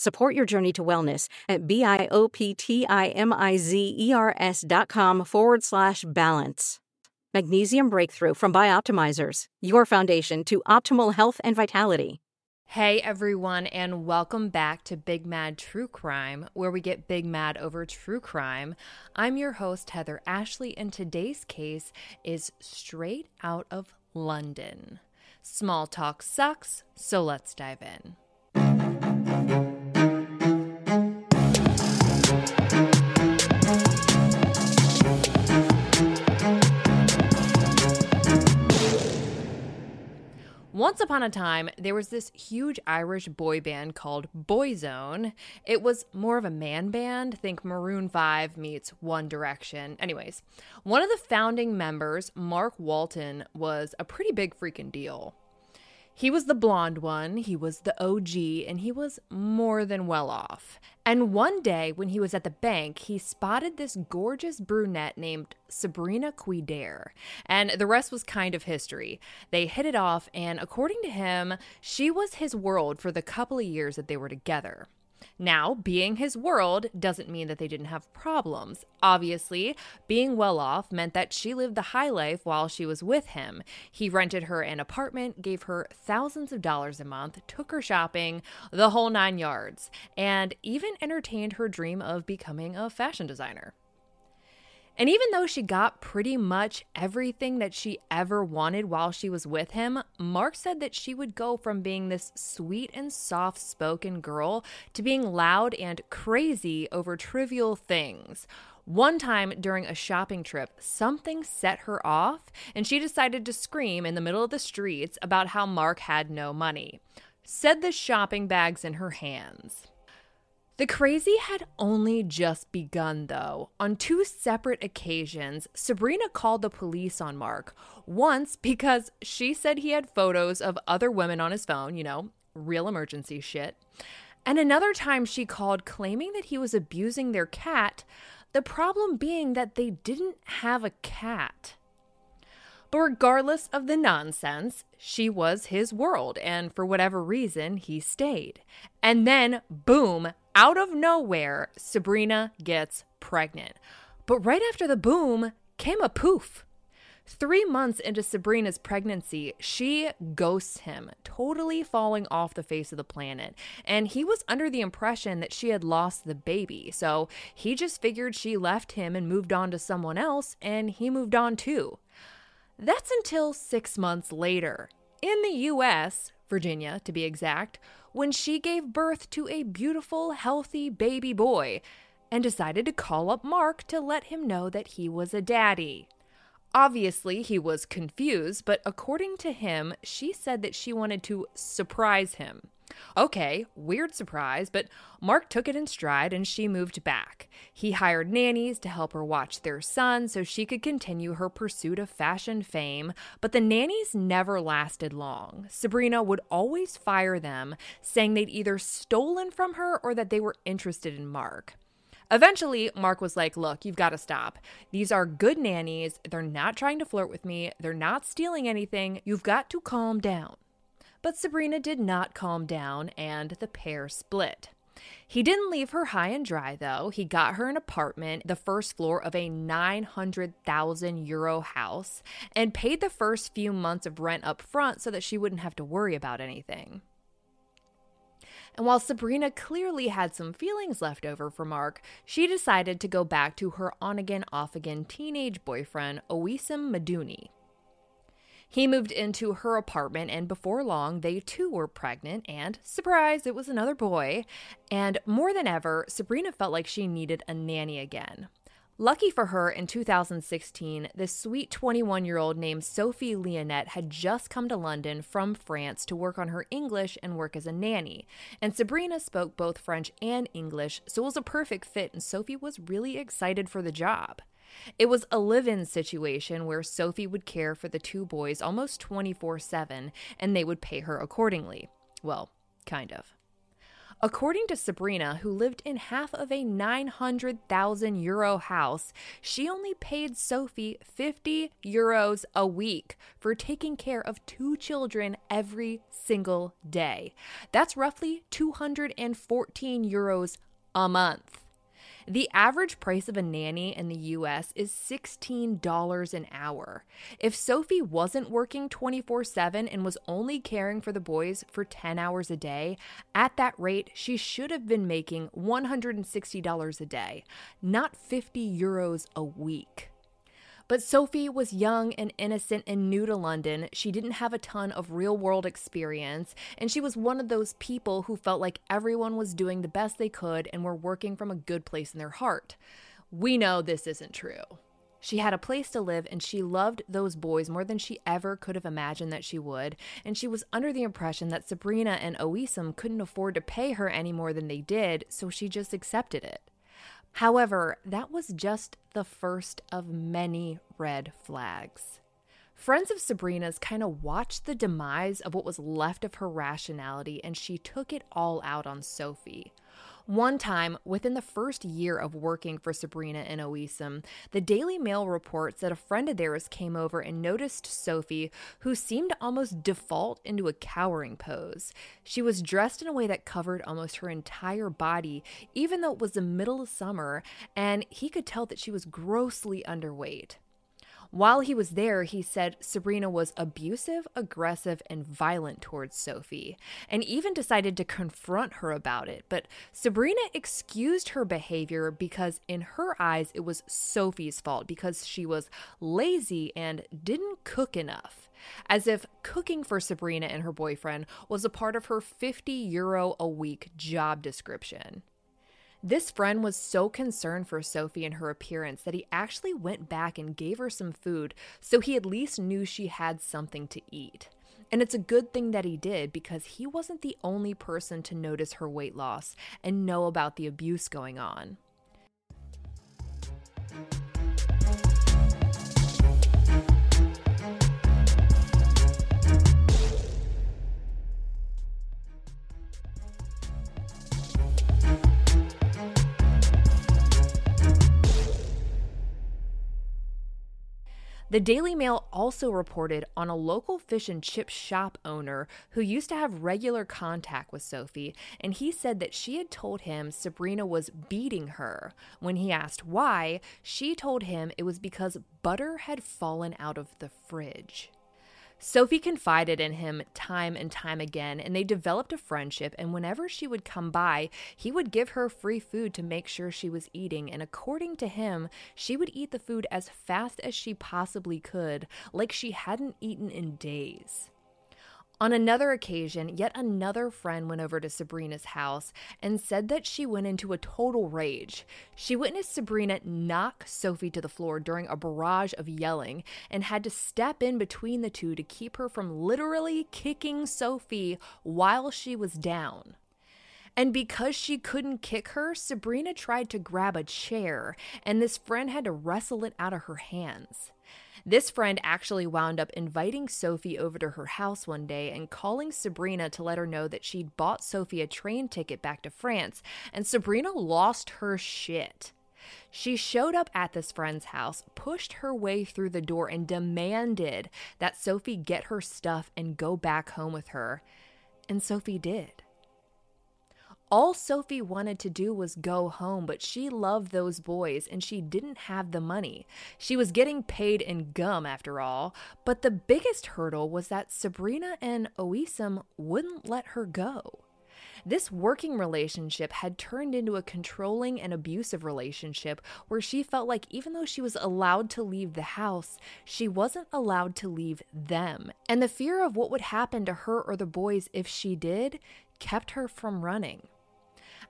Support your journey to wellness at B-I-O-P-T-I-M-I-Z-E-R-S dot com forward slash balance. Magnesium Breakthrough from Bioptimizers, your foundation to optimal health and vitality. Hey everyone, and welcome back to Big Mad True Crime, where we get big mad over true crime. I'm your host, Heather Ashley, and today's case is straight out of London. Small talk sucks, so let's dive in. Once upon a time, there was this huge Irish boy band called Boyzone. It was more of a man band, think Maroon 5 meets One Direction. Anyways, one of the founding members, Mark Walton, was a pretty big freaking deal. He was the blonde one, he was the OG, and he was more than well off. And one day when he was at the bank, he spotted this gorgeous brunette named Sabrina Kouider. And the rest was kind of history. They hit it off, and according to him, she was his world for the couple of years that they were together. Now, being his world doesn't mean that they didn't have problems. Obviously, being well off meant that she lived the high life while she was with him. He rented her an apartment, gave her thousands of dollars a month, took her shopping, the whole nine yards, and even entertained her dream of becoming a fashion designer. And even though she got pretty much everything that she ever wanted while she was with him, Mark said that she would go from being this sweet and soft spoken girl to being loud and crazy over trivial things. One time during a shopping trip, something set her off, and she decided to scream in the middle of the streets about how Mark had no money. Said the shopping bags in her hands. The crazy had only just begun, though. On two separate occasions, Sabrina called the police on Mark. Once because she said he had photos of other women on his phone, you know, real emergency shit. And another time she called claiming that he was abusing their cat, the problem being that they didn't have a cat. But regardless of the nonsense, she was his world, and for whatever reason, he stayed. And then, boom, out of nowhere, Sabrina gets pregnant. But right after the boom came a poof. Three months into Sabrina's pregnancy, she ghosts him, totally falling off the face of the planet. And he was under the impression that she had lost the baby. So he just figured she left him and moved on to someone else, and he moved on too. That's until six months later. In the US, Virginia to be exact, when she gave birth to a beautiful, healthy baby boy and decided to call up Mark to let him know that he was a daddy. Obviously, he was confused, but according to him, she said that she wanted to surprise him. Okay, weird surprise, but Mark took it in stride and she moved back. He hired nannies to help her watch their son so she could continue her pursuit of fashion fame, but the nannies never lasted long. Sabrina would always fire them, saying they'd either stolen from her or that they were interested in Mark. Eventually, Mark was like, Look, you've got to stop. These are good nannies. They're not trying to flirt with me. They're not stealing anything. You've got to calm down. But Sabrina did not calm down, and the pair split. He didn't leave her high and dry, though. He got her an apartment, the first floor of a 900,000 euro house, and paid the first few months of rent up front so that she wouldn't have to worry about anything. And while Sabrina clearly had some feelings left over for Mark, she decided to go back to her on again, off again teenage boyfriend, Ouissem Medouni. He moved into her apartment, and before long, they too were pregnant, and surprise, it was another boy. And more than ever, Sabrina felt like she needed a nanny again. Lucky for her, in 2016, this sweet 21 year old named Sophie Lionnet had just come to London from France to work on her English and work as a nanny. And Sabrina spoke both French and English, so it was a perfect fit, and Sophie was really excited for the job. It was a live in situation where Sophie would care for the two boys almost 24 7, and they would pay her accordingly. Well, kind of. According to Sabrina, who lived in half of a 900,000 euro house, she only paid Sophie 50 euros a week for taking care of two children every single day. That's roughly 214 euros a month. The average price of a nanny in the US is $16 an hour. If Sophie wasn't working 24 7 and was only caring for the boys for 10 hours a day, at that rate, she should have been making $160 a day, not 50 euros a week. But Sophie was young and innocent and new to London. She didn't have a ton of real world experience, and she was one of those people who felt like everyone was doing the best they could and were working from a good place in their heart. We know this isn't true. She had a place to live and she loved those boys more than she ever could have imagined that she would. And she was under the impression that Sabrina and Ouissem couldn't afford to pay her any more than they did, so she just accepted it. However, that was just the first of many red flags. Friends of Sabrina's kind of watched the demise of what was left of her rationality and she took it all out on Sophie. One time, within the first year of working for Sabrina and Ouissem, the Daily Mail reports that a friend of theirs came over and noticed Sophie, who seemed to almost default into a cowering pose. She was dressed in a way that covered almost her entire body, even though it was the middle of summer, and he could tell that she was grossly underweight. While he was there, he said Sabrina was abusive, aggressive, and violent towards Sophie, and even decided to confront her about it. But Sabrina excused her behavior because, in her eyes, it was Sophie's fault because she was lazy and didn't cook enough as if cooking for Sabrina and her boyfriend was a part of her 50 euro a week job description. This friend was so concerned for Sophie and her appearance that he actually went back and gave her some food so he at least knew she had something to eat. And it's a good thing that he did because he wasn't the only person to notice her weight loss and know about the abuse going on. The Daily Mail also reported on a local fish and chip shop owner who used to have regular contact with Sophie, and he said that she had told him Sabrina was beating her. When he asked why, she told him it was because butter had fallen out of the fridge. Sophie confided in him time and time again, and they developed a friendship. And whenever she would come by, he would give her free food to make sure she was eating. And according to him, she would eat the food as fast as she possibly could, like she hadn't eaten in days. On another occasion, yet another friend went over to Sabrina's house and said that she went into a total rage. She witnessed Sabrina knock Sophie to the floor during a barrage of yelling and had to step in between the two to keep her from literally kicking Sophie while she was down. And because she couldn't kick her, Sabrina tried to grab a chair, and this friend had to wrestle it out of her hands. This friend actually wound up inviting Sophie over to her house one day and calling Sabrina to let her know that she'd bought Sophie a train ticket back to France, and Sabrina lost her shit. She showed up at this friend's house, pushed her way through the door, and demanded that Sophie get her stuff and go back home with her. And Sophie did. All Sophie wanted to do was go home, but she loved those boys and she didn't have the money. She was getting paid in gum after all, but the biggest hurdle was that Sabrina and Ouissem wouldn't let her go. This working relationship had turned into a controlling and abusive relationship where she felt like even though she was allowed to leave the house, she wasn't allowed to leave them. And the fear of what would happen to her or the boys if she did kept her from running.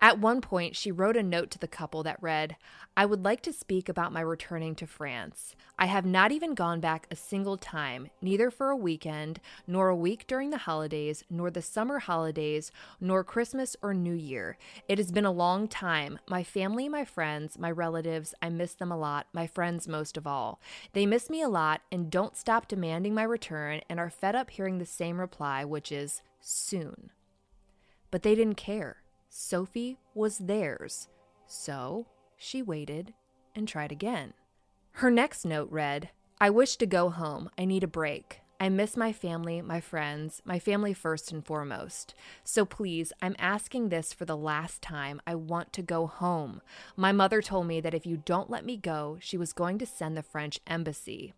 At one point, she wrote a note to the couple that read, I would like to speak about my returning to France. I have not even gone back a single time, neither for a weekend, nor a week during the holidays, nor the summer holidays, nor Christmas or New Year. It has been a long time. My family, my friends, my relatives, I miss them a lot, my friends most of all. They miss me a lot and don't stop demanding my return and are fed up hearing the same reply, which is soon. But they didn't care. Sophie was theirs, so she waited and tried again. Her next note read I wish to go home. I need a break. I miss my family, my friends, my family first and foremost. So please, I'm asking this for the last time. I want to go home. My mother told me that if you don't let me go, she was going to send the French embassy.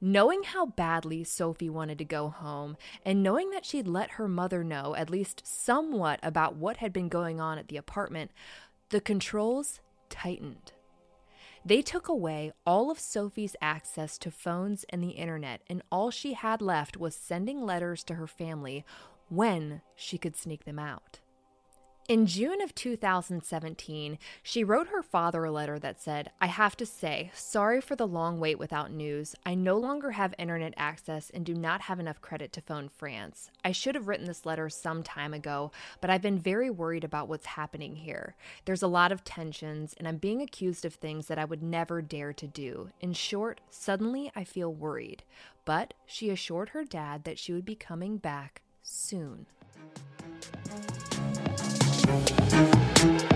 Knowing how badly Sophie wanted to go home, and knowing that she'd let her mother know at least somewhat about what had been going on at the apartment, the controls tightened. They took away all of Sophie's access to phones and the internet, and all she had left was sending letters to her family when she could sneak them out. In June of 2017, she wrote her father a letter that said, I have to say, sorry for the long wait without news. I no longer have internet access and do not have enough credit to phone France. I should have written this letter some time ago, but I've been very worried about what's happening here. There's a lot of tensions, and I'm being accused of things that I would never dare to do. In short, suddenly I feel worried. But she assured her dad that she would be coming back soon. Some of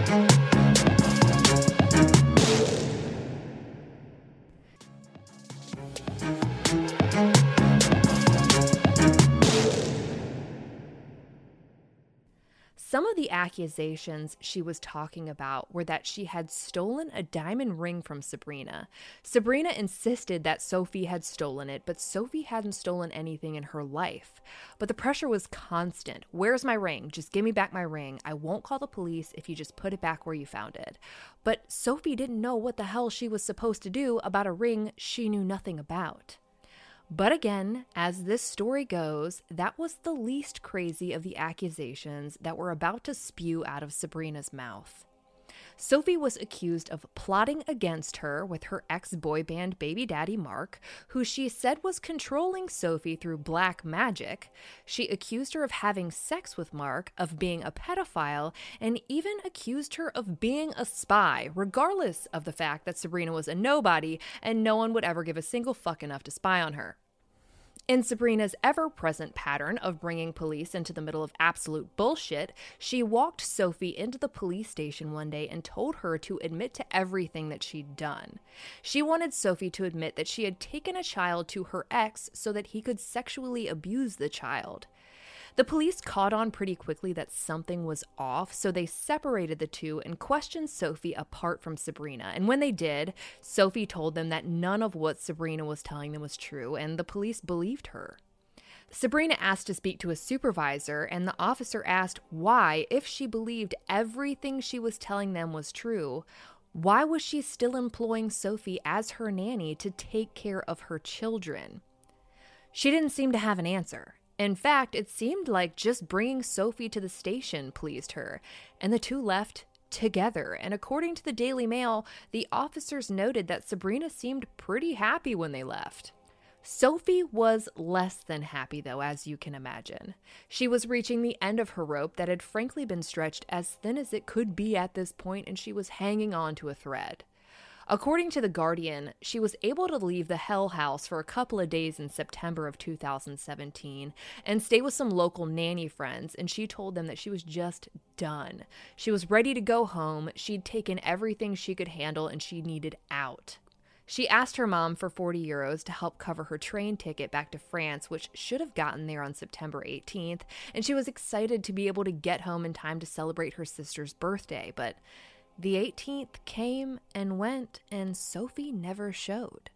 the accusations she was talking about were that she had stolen a diamond ring from Sabrina. Sabrina insisted that Sophie had stolen it, but Sophie hadn't stolen anything in her life. But the pressure was constant. Where's my ring? Just give me back my ring. I won't call the police if you just put it back where you found it. But Sophie didn't know what the hell she was supposed to do about a ring she knew nothing about. But again, as this story goes, that was the least crazy of the accusations that were about to spew out of Sabrina's mouth. Sophie was accused of plotting against her with her ex boy band baby daddy Mark, who she said was controlling Sophie through black magic. She accused her of having sex with Mark, of being a pedophile, and even accused her of being a spy, regardless of the fact that Sabrina was a nobody and no one would ever give a single fuck enough to spy on her. In Sabrina's ever present pattern of bringing police into the middle of absolute bullshit, she walked Sophie into the police station one day and told her to admit to everything that she'd done. She wanted Sophie to admit that she had taken a child to her ex so that he could sexually abuse the child. The police caught on pretty quickly that something was off, so they separated the two and questioned Sophie apart from Sabrina. And when they did, Sophie told them that none of what Sabrina was telling them was true, and the police believed her. Sabrina asked to speak to a supervisor, and the officer asked why, if she believed everything she was telling them was true, why was she still employing Sophie as her nanny to take care of her children? She didn't seem to have an answer. In fact, it seemed like just bringing Sophie to the station pleased her, and the two left together. And according to the Daily Mail, the officers noted that Sabrina seemed pretty happy when they left. Sophie was less than happy, though, as you can imagine. She was reaching the end of her rope that had frankly been stretched as thin as it could be at this point, and she was hanging on to a thread. According to The Guardian, she was able to leave the Hell House for a couple of days in September of 2017 and stay with some local nanny friends, and she told them that she was just done. She was ready to go home, she'd taken everything she could handle, and she needed out. She asked her mom for 40 euros to help cover her train ticket back to France, which should have gotten there on September 18th, and she was excited to be able to get home in time to celebrate her sister's birthday, but the 18th came and went, and Sophie never showed.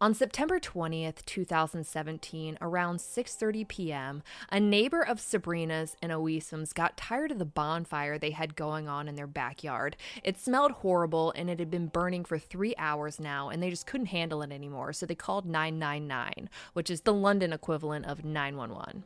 On September 20th, 2017, around 6:30 p.m., a neighbor of Sabrina's and Ouissem's got tired of the bonfire they had going on in their backyard. It smelled horrible and it had been burning for 3 hours now and they just couldn't handle it anymore, so they called 999, which is the London equivalent of 911.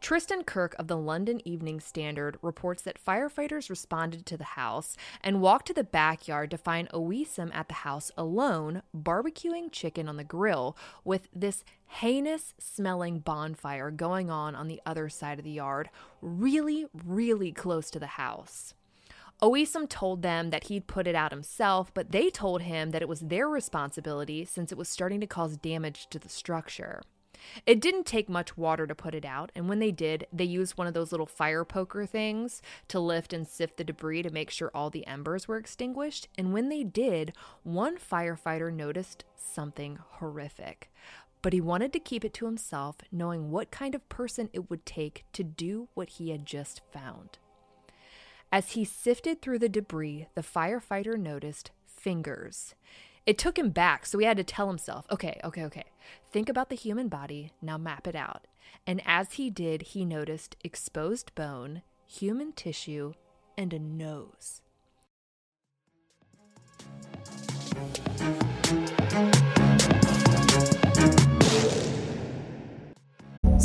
Tristan Kirk of the London Evening Standard reports that firefighters responded to the house and walked to the backyard to find Ouissem at the house alone, barbecuing chicken on the grill with this heinous smelling bonfire going on on the other side of the yard, really, really close to the house. Ouissem told them that he'd put it out himself, but they told him that it was their responsibility since it was starting to cause damage to the structure. It didn't take much water to put it out, and when they did, they used one of those little fire poker things to lift and sift the debris to make sure all the embers were extinguished. And when they did, one firefighter noticed something horrific. But he wanted to keep it to himself, knowing what kind of person it would take to do what he had just found. As he sifted through the debris, the firefighter noticed fingers. It took him back, so he had to tell himself, okay, okay, okay. Think about the human body, now map it out. And as he did, he noticed exposed bone, human tissue, and a nose.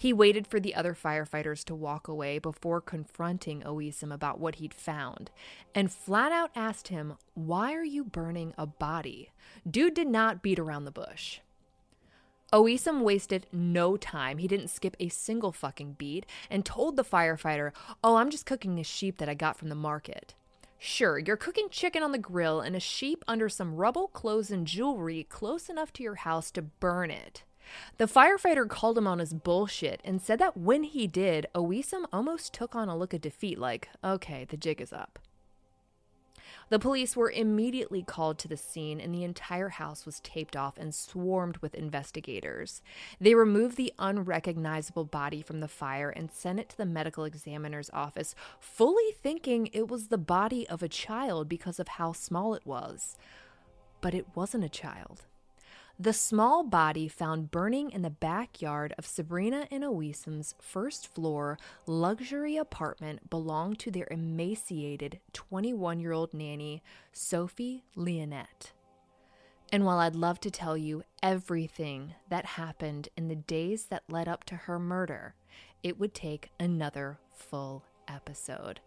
He waited for the other firefighters to walk away before confronting Ouissem about what he'd found and flat out asked him, Why are you burning a body? Dude did not beat around the bush. Ouissem wasted no time. He didn't skip a single fucking beat and told the firefighter, Oh, I'm just cooking a sheep that I got from the market. Sure, you're cooking chicken on the grill and a sheep under some rubble, clothes, and jewelry close enough to your house to burn it. The firefighter called him on his bullshit and said that when he did, Ouissem almost took on a look of defeat, like, okay, the jig is up. The police were immediately called to the scene, and the entire house was taped off and swarmed with investigators. They removed the unrecognizable body from the fire and sent it to the medical examiner's office, fully thinking it was the body of a child because of how small it was. But it wasn't a child. The small body found burning in the backyard of Sabrina and Ouissem's first floor luxury apartment belonged to their emaciated 21 year old nanny, Sophie Lionnet. And while I'd love to tell you everything that happened in the days that led up to her murder, it would take another full episode.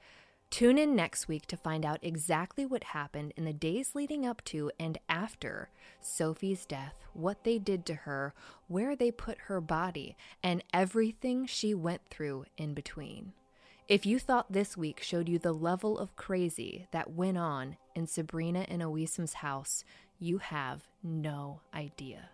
Tune in next week to find out exactly what happened in the days leading up to and after Sophie's death, what they did to her, where they put her body, and everything she went through in between. If you thought this week showed you the level of crazy that went on in Sabrina and Ouissem's house, you have no idea.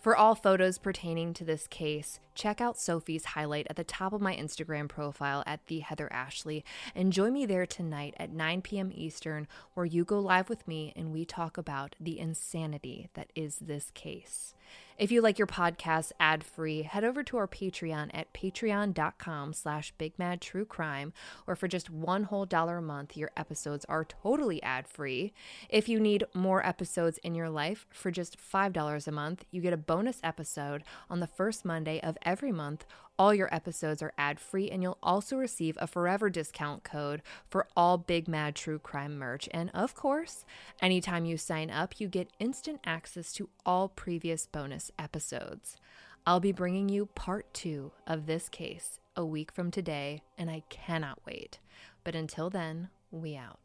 For all photos pertaining to this case, check out Sophie's highlight at the top of my Instagram profile at the Heather Ashley and join me there tonight at 9 p.m. Eastern, where you go live with me and we talk about the insanity that is this case. If you like your podcast ad-free, head over to our Patreon at patreon.com slash bigmadtruecrime, or for just one whole dollar a month, your episodes are totally ad-free. If you need more episodes in your life, for just $5 a month, you get a bonus episode on the first Monday of every month all your episodes are ad free, and you'll also receive a forever discount code for all Big Mad True Crime merch. And of course, anytime you sign up, you get instant access to all previous bonus episodes. I'll be bringing you part two of this case a week from today, and I cannot wait. But until then, we out.